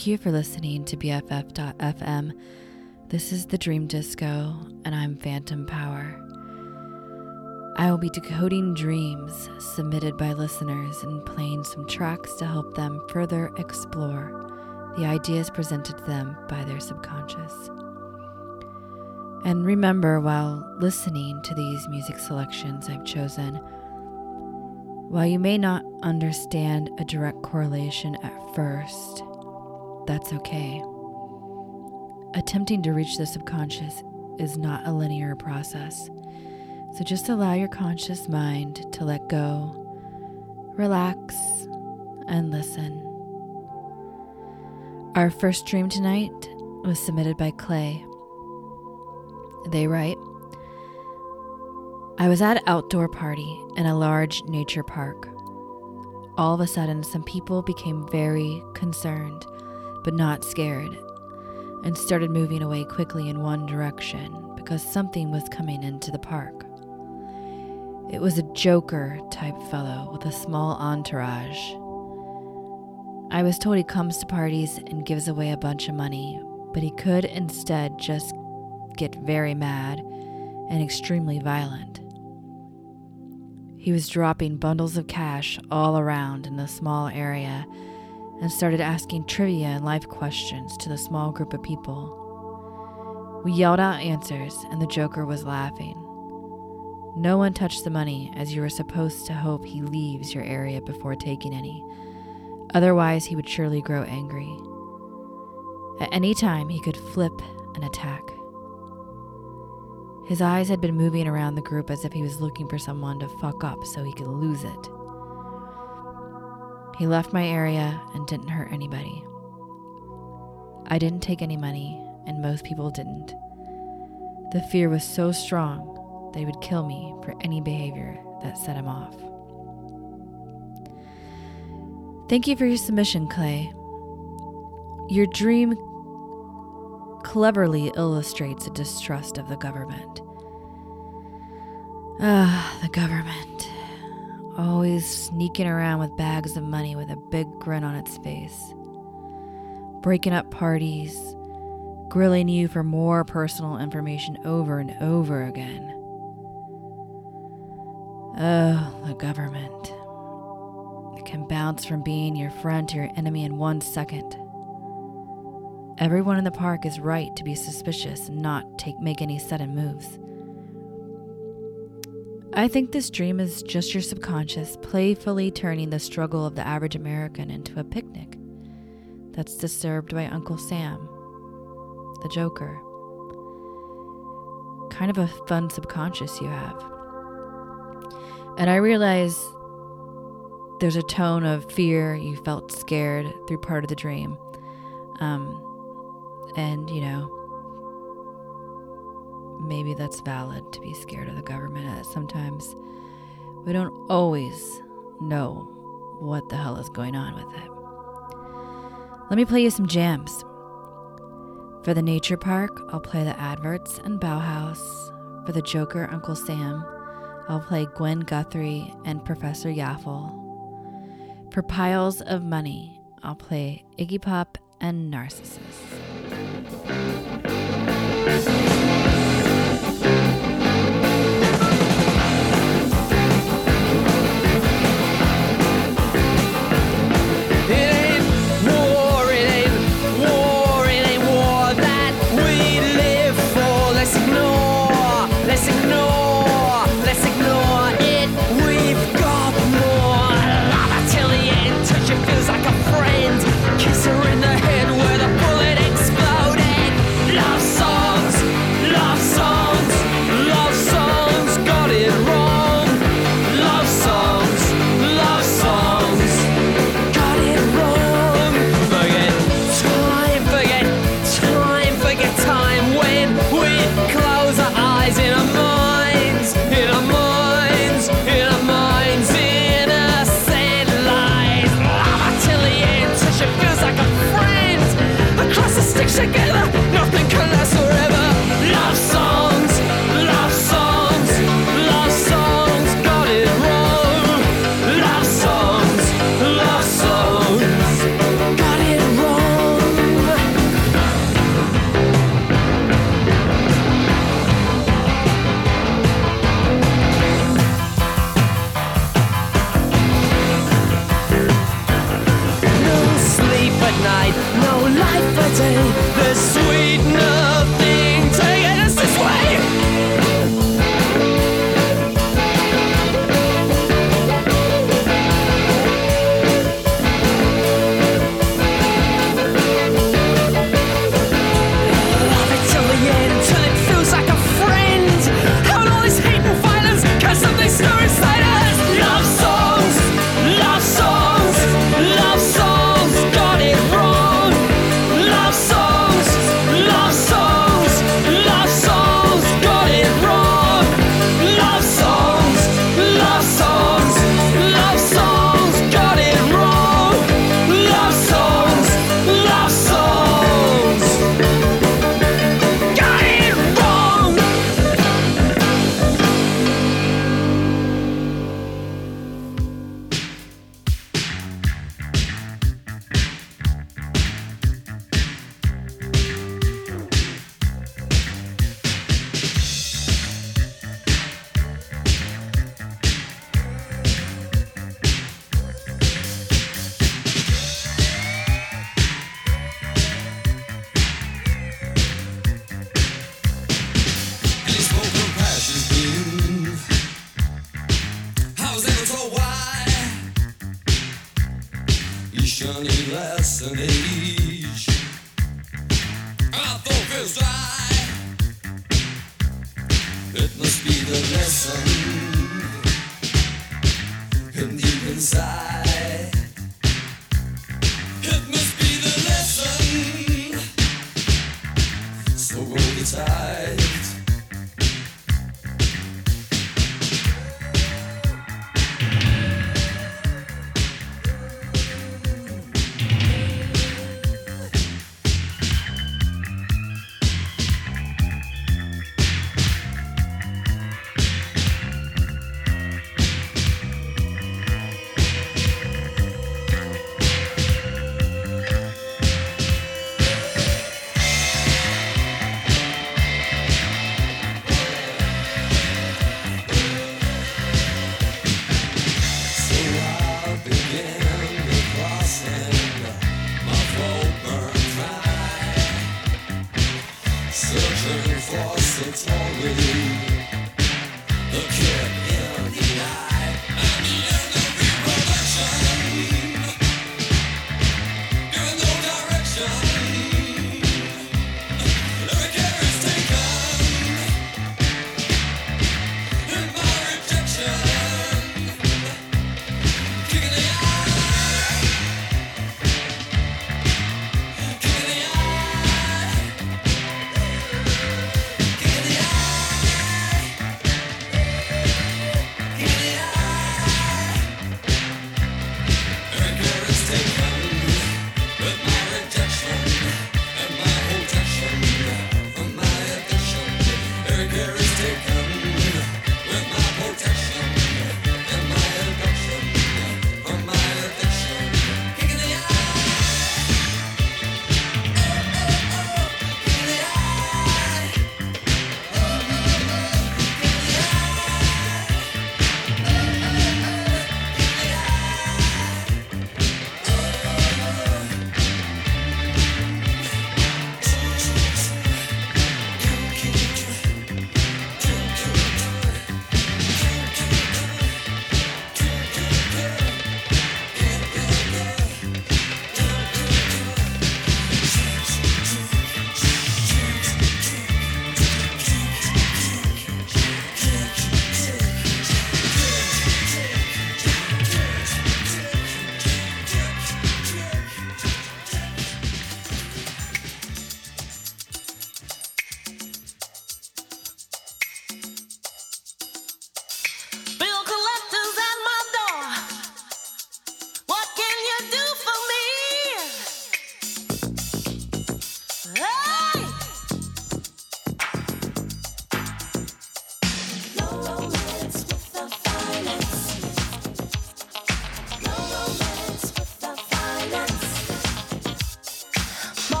Thank you for listening to BFF.FM. This is the Dream Disco, and I'm Phantom Power. I will be decoding dreams submitted by listeners and playing some tracks to help them further explore the ideas presented to them by their subconscious. And remember, while listening to these music selections I've chosen, while you may not understand a direct correlation at first, that's okay. Attempting to reach the subconscious is not a linear process. So just allow your conscious mind to let go, relax, and listen. Our first dream tonight was submitted by Clay. They write I was at an outdoor party in a large nature park. All of a sudden, some people became very concerned, but not scared, and started moving away quickly in one direction because something was coming into the park. It was a joker type fellow with a small entourage. I was told he comes to parties and gives away a bunch of money, but he could instead just get very mad and extremely violent. He was dropping bundles of cash all around in the small area and started asking trivia and life questions to the small group of people. We yelled out answers, and the Joker was laughing. No one touched the money, as you are supposed to hope he leaves your area before taking any. Otherwise, he would surely grow angry. At any time, he could flip and attack. His eyes had been moving around the group as if he was looking for someone to fuck up so he could lose it. He left my area and didn't hurt anybody. I didn't take any money, and most people didn't. The fear was so strong they would kill me for any behavior that set him off. Thank you for your submission, Clay. Your dream cleverly illustrates a distrust of the government. Ah, the government. Always sneaking around with bags of money with a big grin on its face. Breaking up parties, grilling you for more personal information over and over again. Oh, the government. It can bounce from being your friend to your enemy in one second. Everyone in the park is right to be suspicious and not take make any sudden moves. I think this dream is just your subconscious playfully turning the struggle of the average American into a picnic that's disturbed by Uncle Sam, the Joker. Kind of a fun subconscious you have. And I realize there's a tone of fear. You felt scared through part of the dream. Um, and, you know, maybe that's valid to be scared of the government. Sometimes we don't always know what the hell is going on with it. Let me play you some jams. For the nature park, I'll play the adverts and Bauhaus. For the Joker, Uncle Sam, I'll play Gwen Guthrie and Professor Yaffle. For piles of money, I'll play Iggy Pop and Narcissus.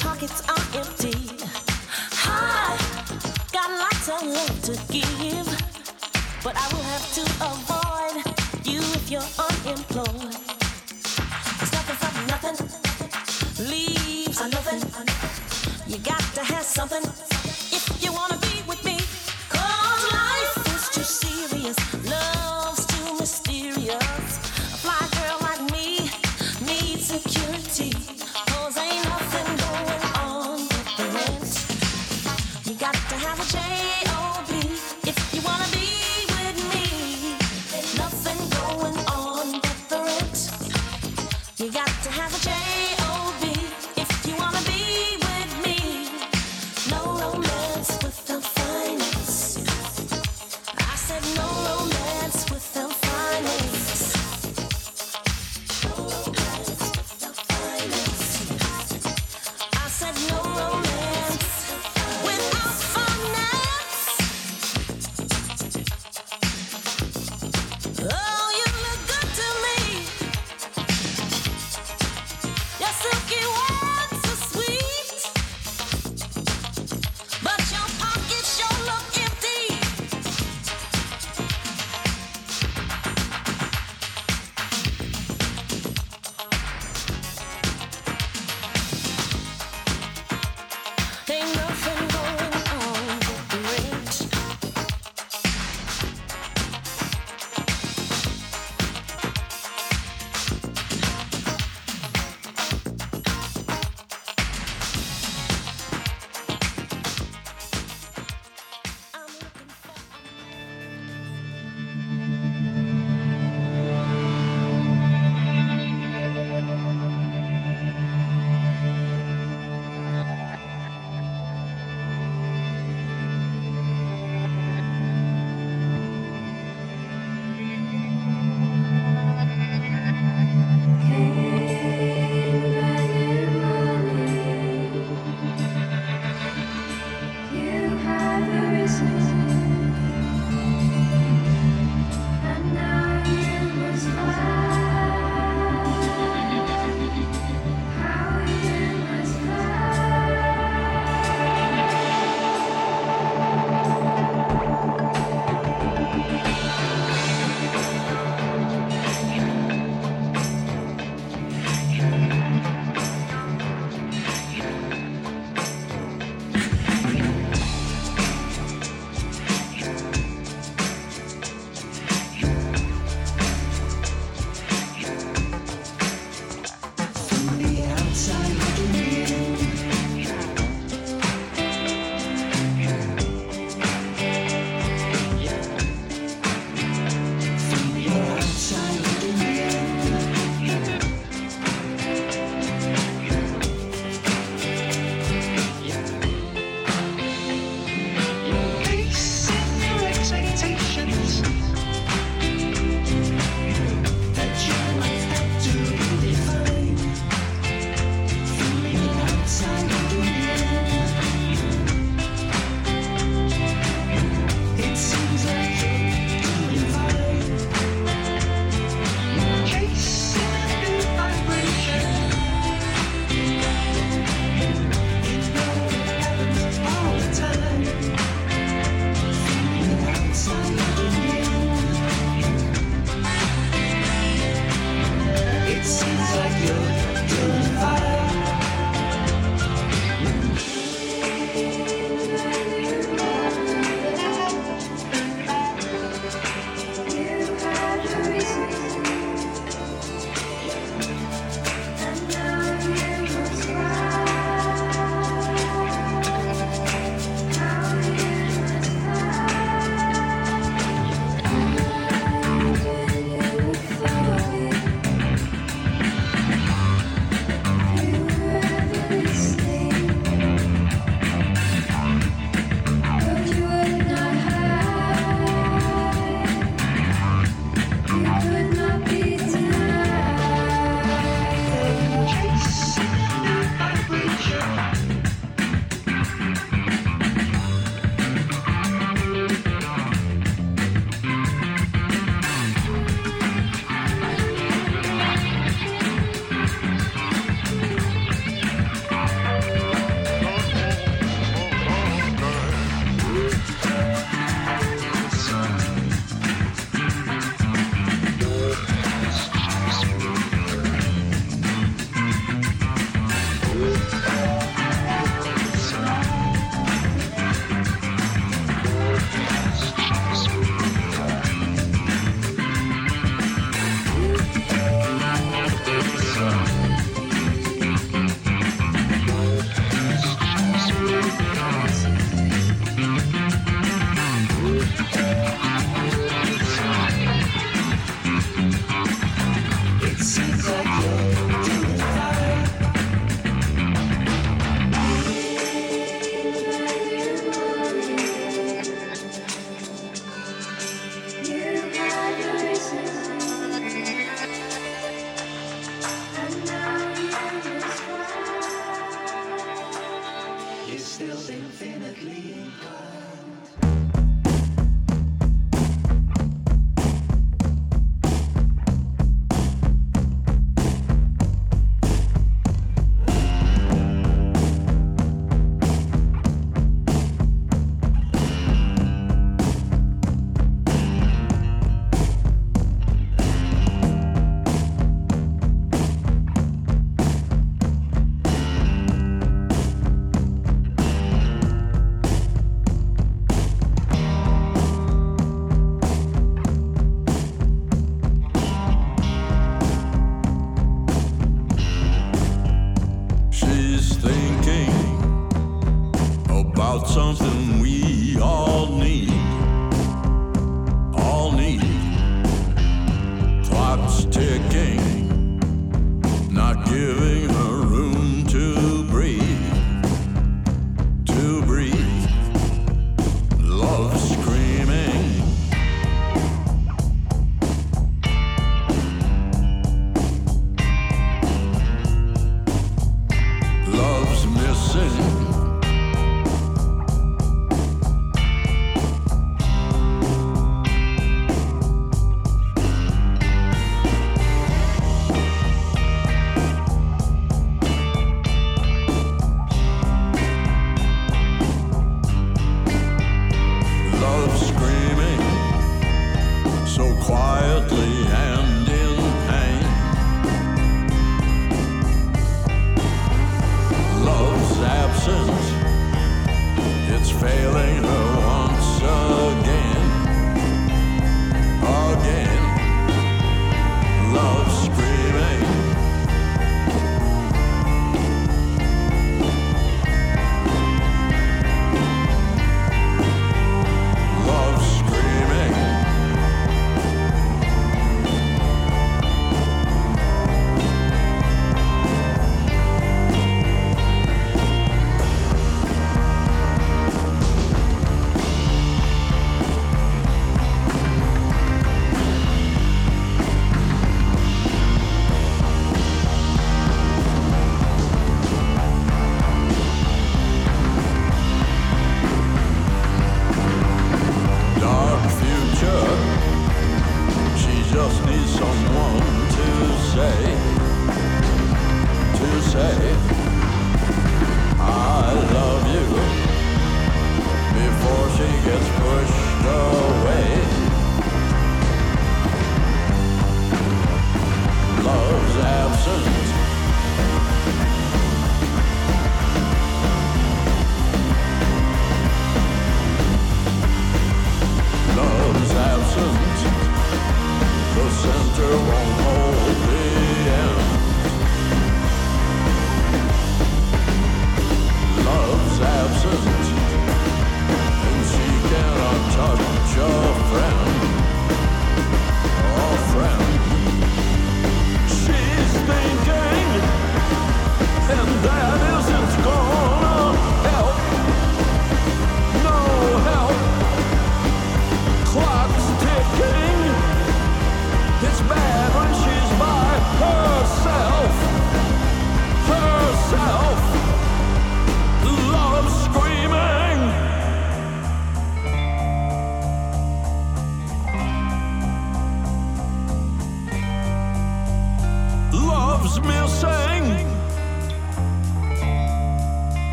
Pockets are empty. I got lots of love to give, but I will have to avoid you if you're unemployed. Nothing leaves a nothing. You got to have something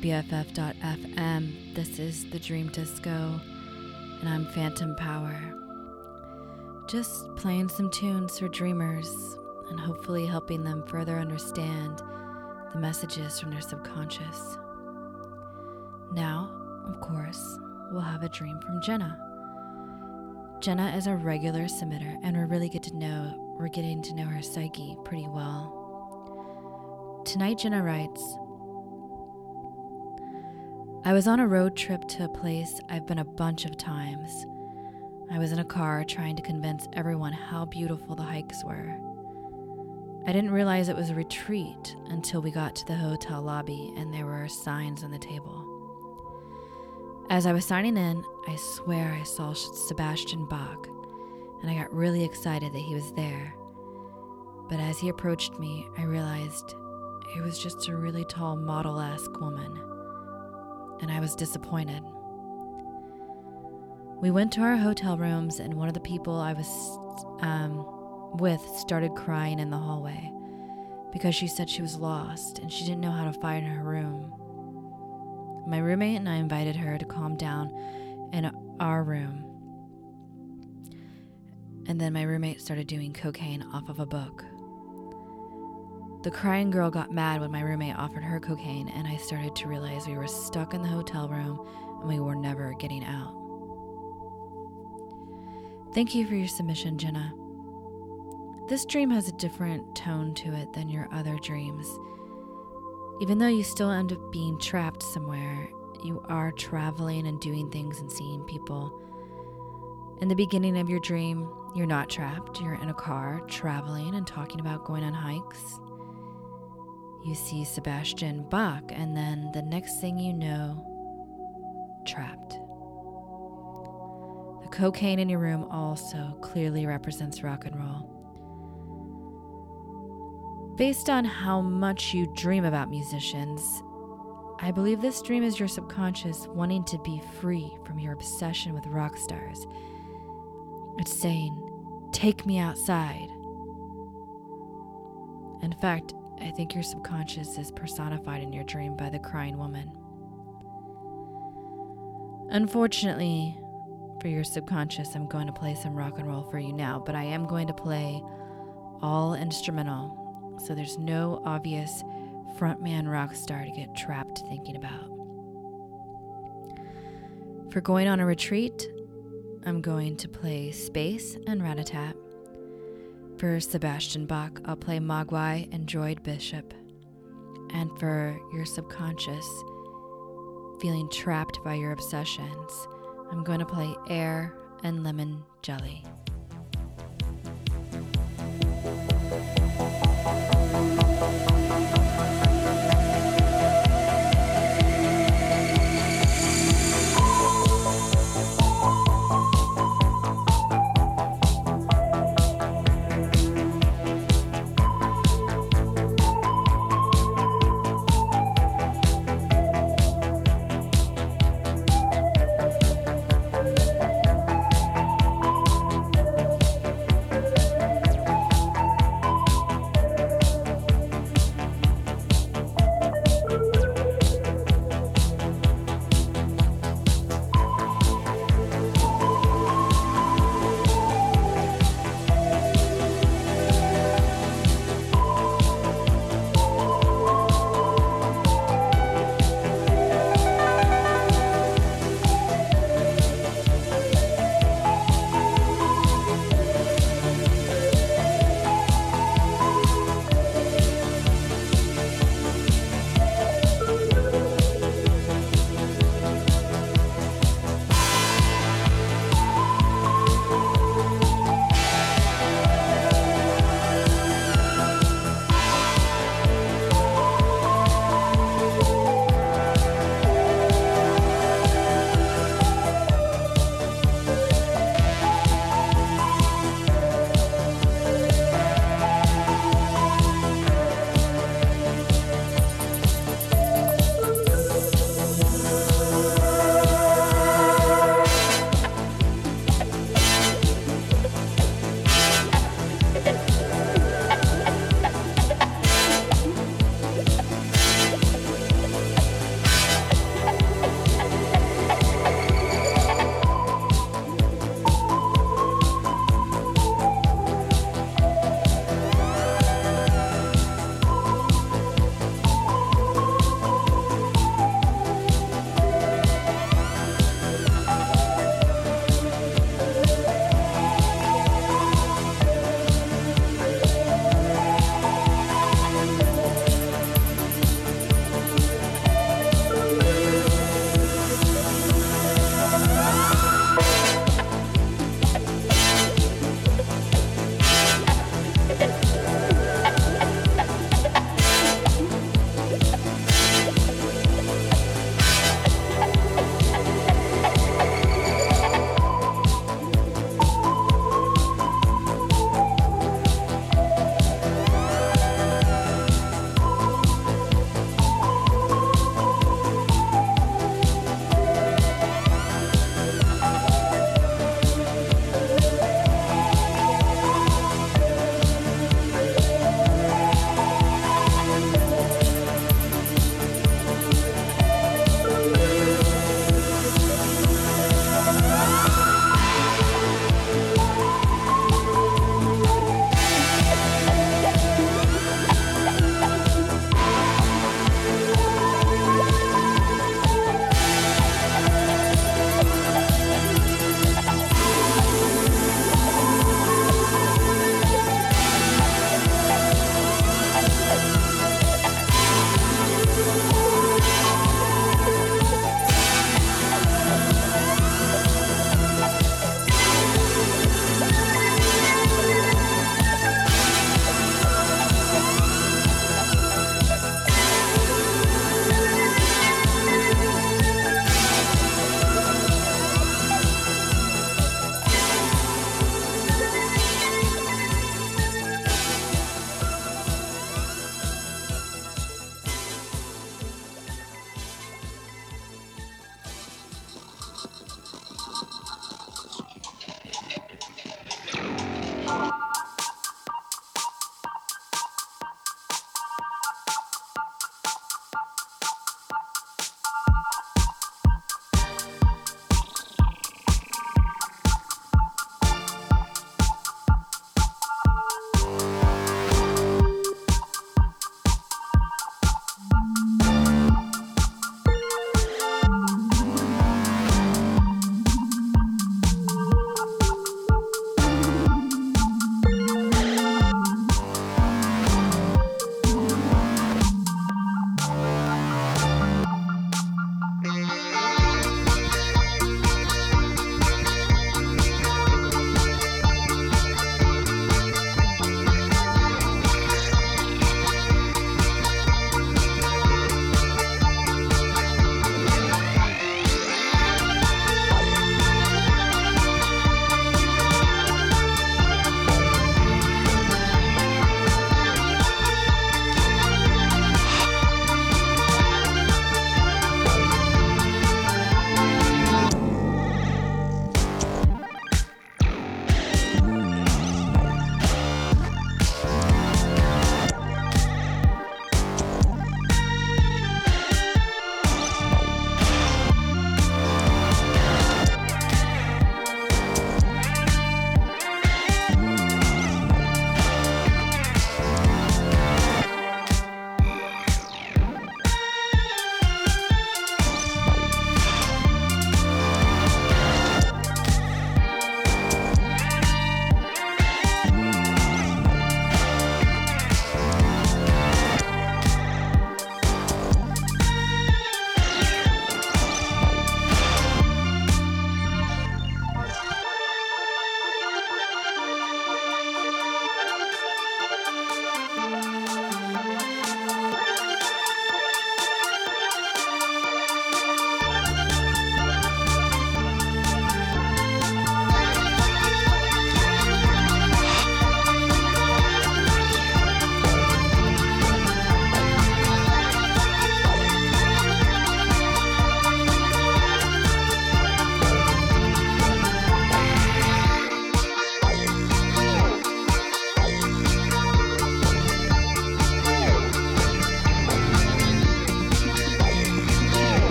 BFF.fm. This is the Dream Disco, and I'm Phantom Power. Just playing some tunes for dreamers and hopefully helping them further understand the messages from their subconscious. Now, of course, we'll have a dream from Jenna. Jenna is a regular submitter, and we're really get to know we're getting to know her psyche pretty well. Tonight, Jenna writes I was on a road trip to a place I've been a bunch of times. I was in a car trying to convince everyone how beautiful the hikes were. I didn't realize it was a retreat until we got to the hotel lobby and there were signs on the table. As I was signing in, I swear I saw Sebastian Bach, and I got really excited that he was there. But as he approached me, I realized it was just a really tall model esque woman, and I was disappointed. We went to our hotel rooms, and one of the people I was um, with started crying in the hallway because she said she was lost and she didn't know how to find her room. My roommate and I invited her to calm down in our room. And then my roommate started doing cocaine off of a book. The crying girl got mad when my roommate offered her cocaine, and I started to realize we were stuck in the hotel room and we were never getting out. Thank you for your submission, Jenna. This dream has a different tone to it than your other dreams. Even though you still end up being trapped somewhere, you are traveling and doing things and seeing people. In the beginning of your dream, you're not trapped. You're in a car, traveling and talking about going on hikes. You see Sebastian Bach, and then the next thing you know, trapped. The cocaine in your room also clearly represents rock and roll. Based on how much you dream about musicians, I believe this dream is your subconscious wanting to be free from your obsession with rock stars. It's saying, Take me outside. In fact, I think your subconscious is personified in your dream by the crying woman. Unfortunately, for your subconscious, I'm going to play some rock and roll for you now, but I am going to play all instrumental so there's no obvious frontman rock star to get trapped thinking about. For going on a retreat, I'm going to play Space and Ratatat. For Sebastian Bach, I'll play Mogwai and Droid Bishop. And for your subconscious, feeling trapped by your obsessions, I'm going to play Air and Lemon Jelly.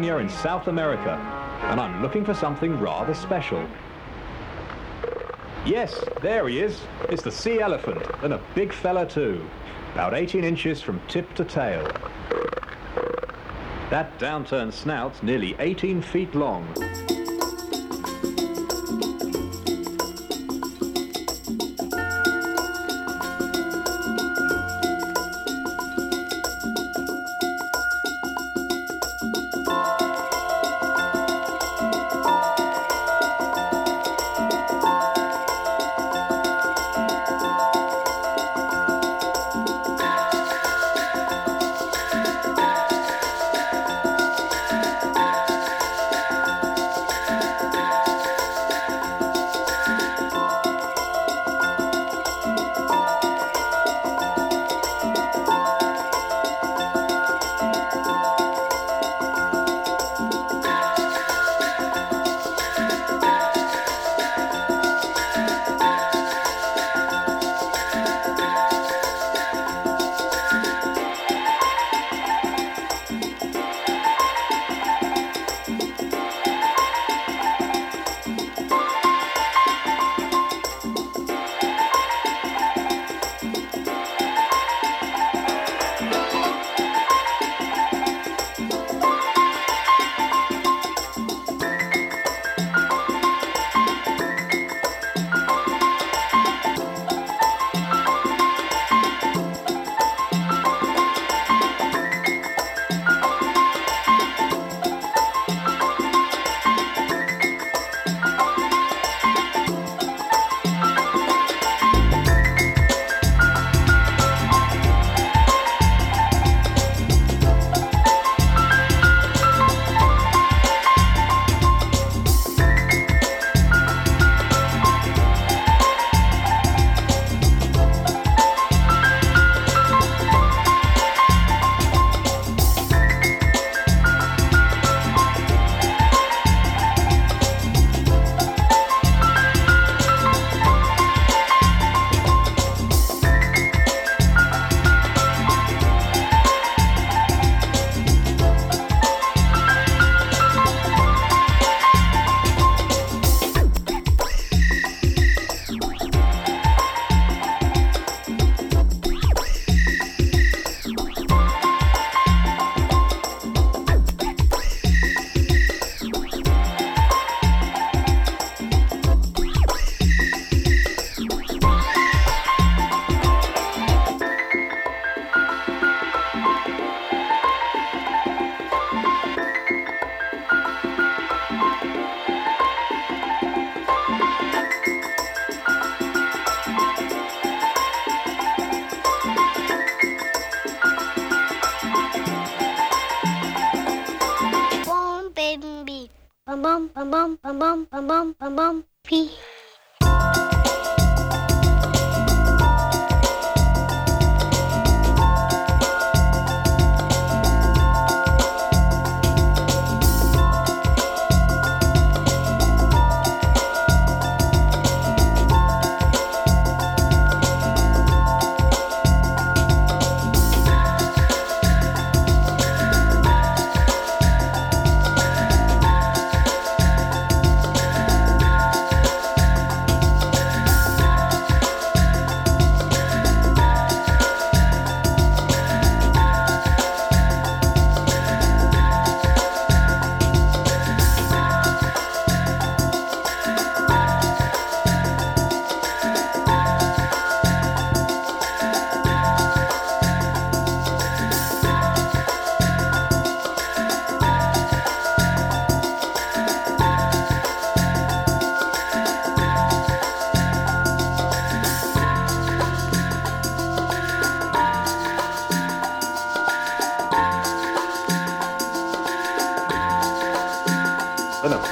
Patagonia in South America, and I'm looking for something rather special. Yes, there he is. It's the sea elephant, and a big fella too. About 18 inches from tip to tail. That downturned snout's nearly 18 feet long.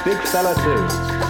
Big fella too.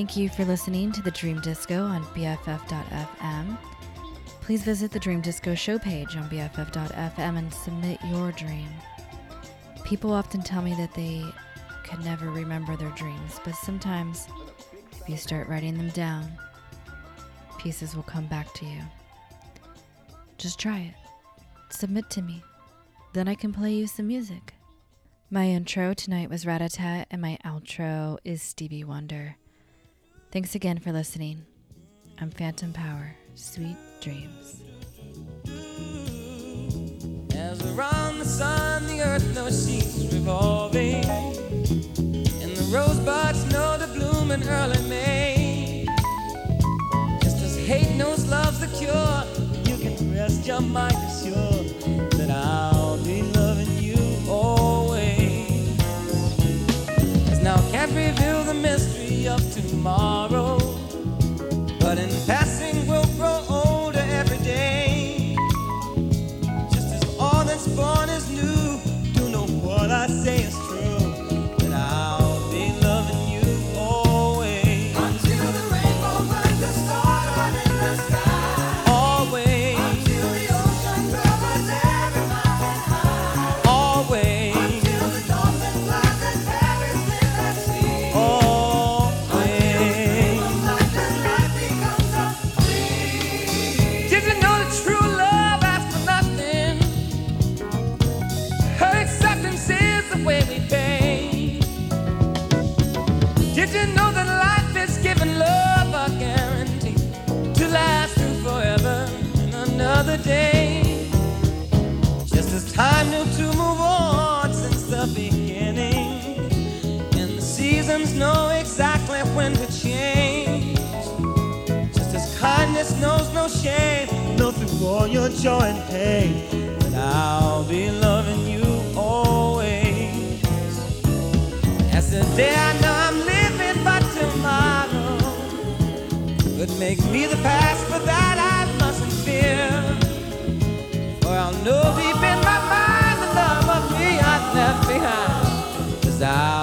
Thank you for listening to the Dream Disco on BFF.fm. Please visit the Dream Disco show page on BFF.fm and submit your dream. People often tell me that they could never remember their dreams, but sometimes if you start writing them down, pieces will come back to you. Just try it. Submit to me. Then I can play you some music. My intro tonight was Ratatat, and my outro is Stevie Wonder. Thanks again for listening. I'm Phantom Power. Sweet dreams. As around the sun, the earth revolving. And the rosebuds know to bloom in early May. Just as hate knows love's the cure, you can rest your mind assured that I'll be loving you always. As now can't reveal the mystery of tomorrow. knows no shame, nothing for your joy and pain. But I'll be loving you always. As the day I know I'm living, but tomorrow could make me the past, for that I mustn't fear. For I'll know deep in my mind the love of me I've left behind. Cause I